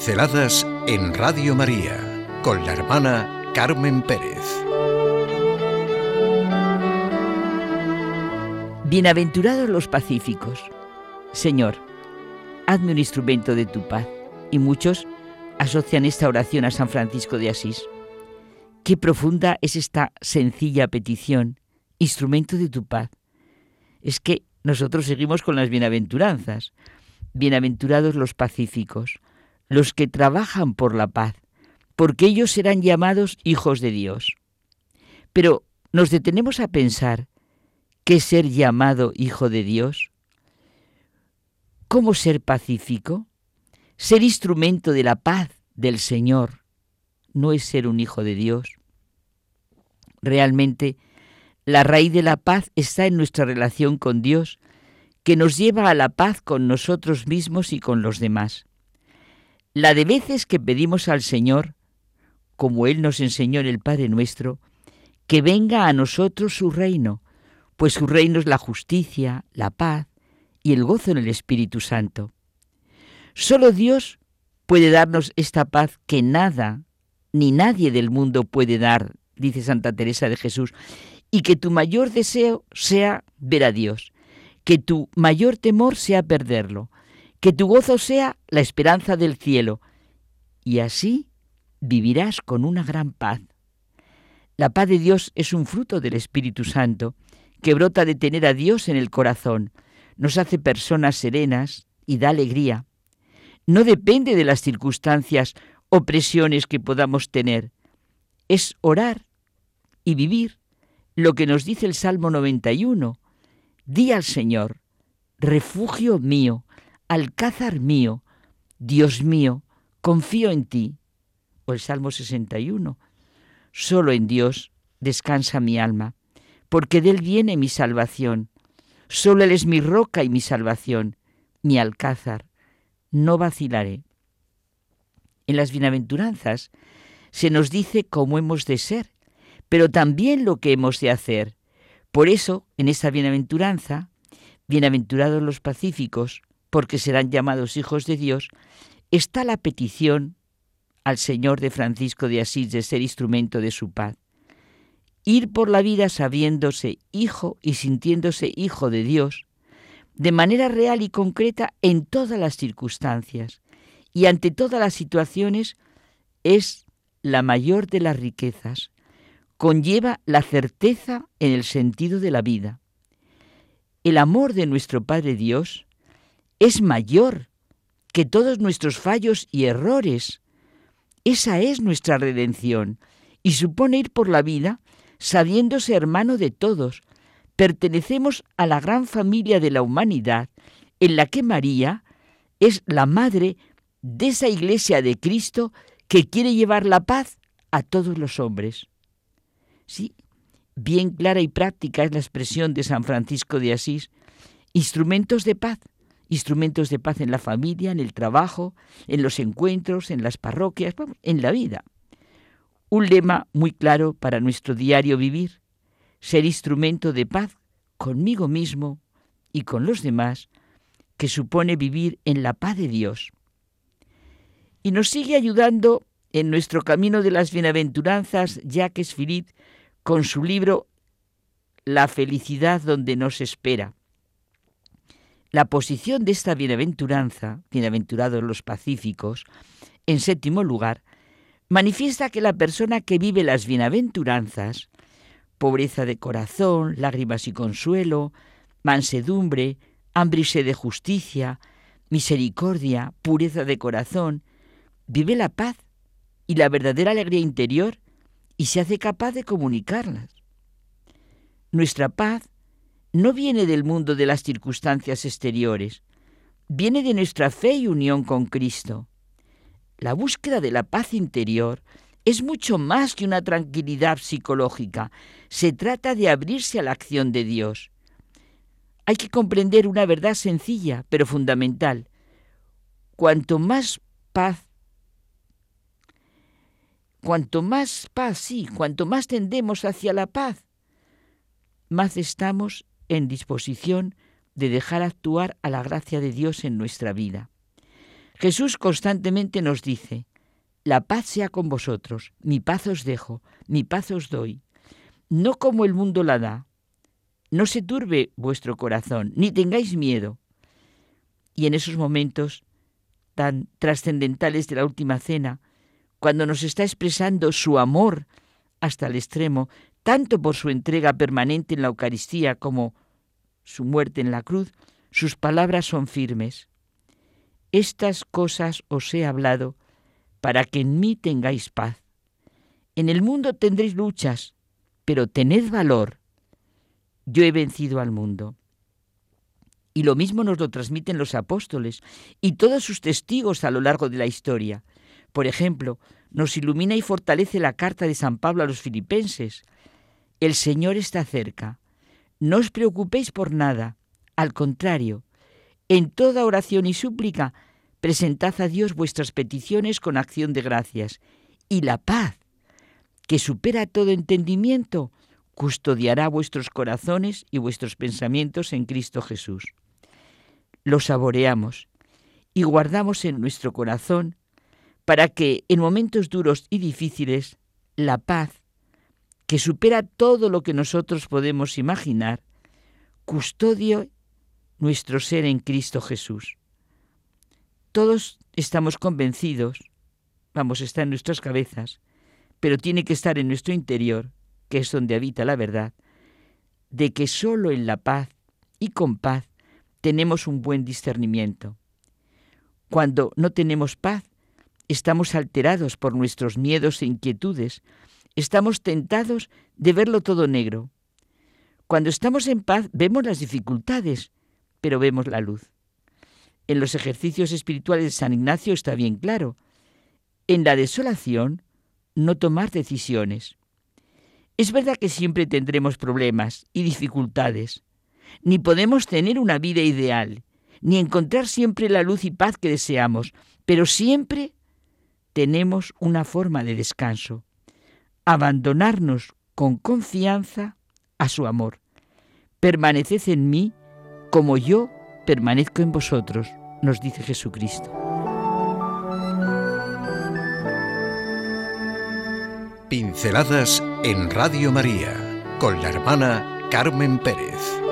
Pinceladas en Radio María con la hermana Carmen Pérez. Bienaventurados los pacíficos. Señor, hazme un instrumento de tu paz. Y muchos asocian esta oración a San Francisco de Asís. Qué profunda es esta sencilla petición, instrumento de tu paz. Es que nosotros seguimos con las bienaventuranzas. Bienaventurados los pacíficos, los que trabajan por la paz, porque ellos serán llamados hijos de Dios. Pero nos detenemos a pensar, ¿qué ser llamado hijo de Dios? ¿Cómo ser pacífico? Ser instrumento de la paz del Señor no es ser un hijo de Dios. Realmente, la raíz de la paz está en nuestra relación con Dios, que nos lleva a la paz con nosotros mismos y con los demás. La de veces que pedimos al Señor, como Él nos enseñó en el Padre nuestro, que venga a nosotros su reino, pues su reino es la justicia, la paz y el gozo en el Espíritu Santo. Solo Dios puede darnos esta paz que nada ni nadie del mundo puede dar, dice Santa Teresa de Jesús, y que tu mayor deseo sea ver a Dios, que tu mayor temor sea perderlo, que tu gozo sea la esperanza del cielo, y así vivirás con una gran paz. La paz de Dios es un fruto del Espíritu Santo, que brota de tener a Dios en el corazón, nos hace personas serenas y da alegría. No depende de las circunstancias o presiones que podamos tener. Es orar y vivir lo que nos dice el Salmo 91. Di al Señor, refugio mío, alcázar mío, Dios mío, confío en ti. O el Salmo 61. Solo en Dios descansa mi alma, porque de Él viene mi salvación. Solo Él es mi roca y mi salvación, mi alcázar. No vacilaré. En las bienaventuranzas se nos dice cómo hemos de ser, pero también lo que hemos de hacer. Por eso, en esta bienaventuranza, bienaventurados los pacíficos, porque serán llamados hijos de Dios, está la petición al Señor de Francisco de Asís de ser instrumento de su paz. Ir por la vida sabiéndose hijo y sintiéndose hijo de Dios, de manera real y concreta en todas las circunstancias y ante todas las situaciones, es la mayor de las riquezas. Conlleva la certeza en el sentido de la vida. El amor de nuestro Padre Dios es mayor que todos nuestros fallos y errores. Esa es nuestra redención y supone ir por la vida sabiéndose hermano de todos. Pertenecemos a la gran familia de la humanidad en la que María es la madre de esa iglesia de Cristo que quiere llevar la paz a todos los hombres. Sí, bien clara y práctica es la expresión de San Francisco de Asís, instrumentos de paz instrumentos de paz en la familia, en el trabajo, en los encuentros, en las parroquias, en la vida. Un lema muy claro para nuestro diario vivir, ser instrumento de paz conmigo mismo y con los demás, que supone vivir en la paz de Dios. Y nos sigue ayudando en nuestro camino de las bienaventuranzas Jacques Philippe con su libro La felicidad donde nos espera. La posición de esta bienaventuranza, bienaventurados los pacíficos, en séptimo lugar, manifiesta que la persona que vive las bienaventuranzas, pobreza de corazón, lágrimas y consuelo, mansedumbre, hambre y sed de justicia, misericordia, pureza de corazón, vive la paz y la verdadera alegría interior y se hace capaz de comunicarlas. Nuestra paz no viene del mundo de las circunstancias exteriores, viene de nuestra fe y unión con Cristo. La búsqueda de la paz interior es mucho más que una tranquilidad psicológica, se trata de abrirse a la acción de Dios. Hay que comprender una verdad sencilla, pero fundamental. Cuanto más paz, cuanto más paz, sí, cuanto más tendemos hacia la paz, más estamos en disposición de dejar actuar a la gracia de Dios en nuestra vida. Jesús constantemente nos dice, la paz sea con vosotros, mi paz os dejo, mi paz os doy, no como el mundo la da. No se turbe vuestro corazón, ni tengáis miedo. Y en esos momentos tan trascendentales de la última cena, cuando nos está expresando su amor hasta el extremo, tanto por su entrega permanente en la Eucaristía como su muerte en la cruz, sus palabras son firmes. Estas cosas os he hablado para que en mí tengáis paz. En el mundo tendréis luchas, pero tened valor. Yo he vencido al mundo. Y lo mismo nos lo transmiten los apóstoles y todos sus testigos a lo largo de la historia. Por ejemplo, nos ilumina y fortalece la carta de San Pablo a los filipenses. El Señor está cerca. No os preocupéis por nada. Al contrario, en toda oración y súplica, presentad a Dios vuestras peticiones con acción de gracias. Y la paz, que supera todo entendimiento, custodiará vuestros corazones y vuestros pensamientos en Cristo Jesús. Lo saboreamos y guardamos en nuestro corazón para que en momentos duros y difíciles la paz, que supera todo lo que nosotros podemos imaginar, custodio nuestro ser en Cristo Jesús. Todos estamos convencidos, vamos, está en nuestras cabezas, pero tiene que estar en nuestro interior, que es donde habita la verdad, de que solo en la paz y con paz tenemos un buen discernimiento. Cuando no tenemos paz, estamos alterados por nuestros miedos e inquietudes, estamos tentados de verlo todo negro. Cuando estamos en paz vemos las dificultades, pero vemos la luz. En los ejercicios espirituales de San Ignacio está bien claro. En la desolación, no tomar decisiones. Es verdad que siempre tendremos problemas y dificultades. Ni podemos tener una vida ideal, ni encontrar siempre la luz y paz que deseamos, pero siempre tenemos una forma de descanso. Abandonarnos con confianza a su amor. Permaneced en mí como yo permanezco en vosotros, nos dice Jesucristo. Pinceladas en Radio María con la hermana Carmen Pérez.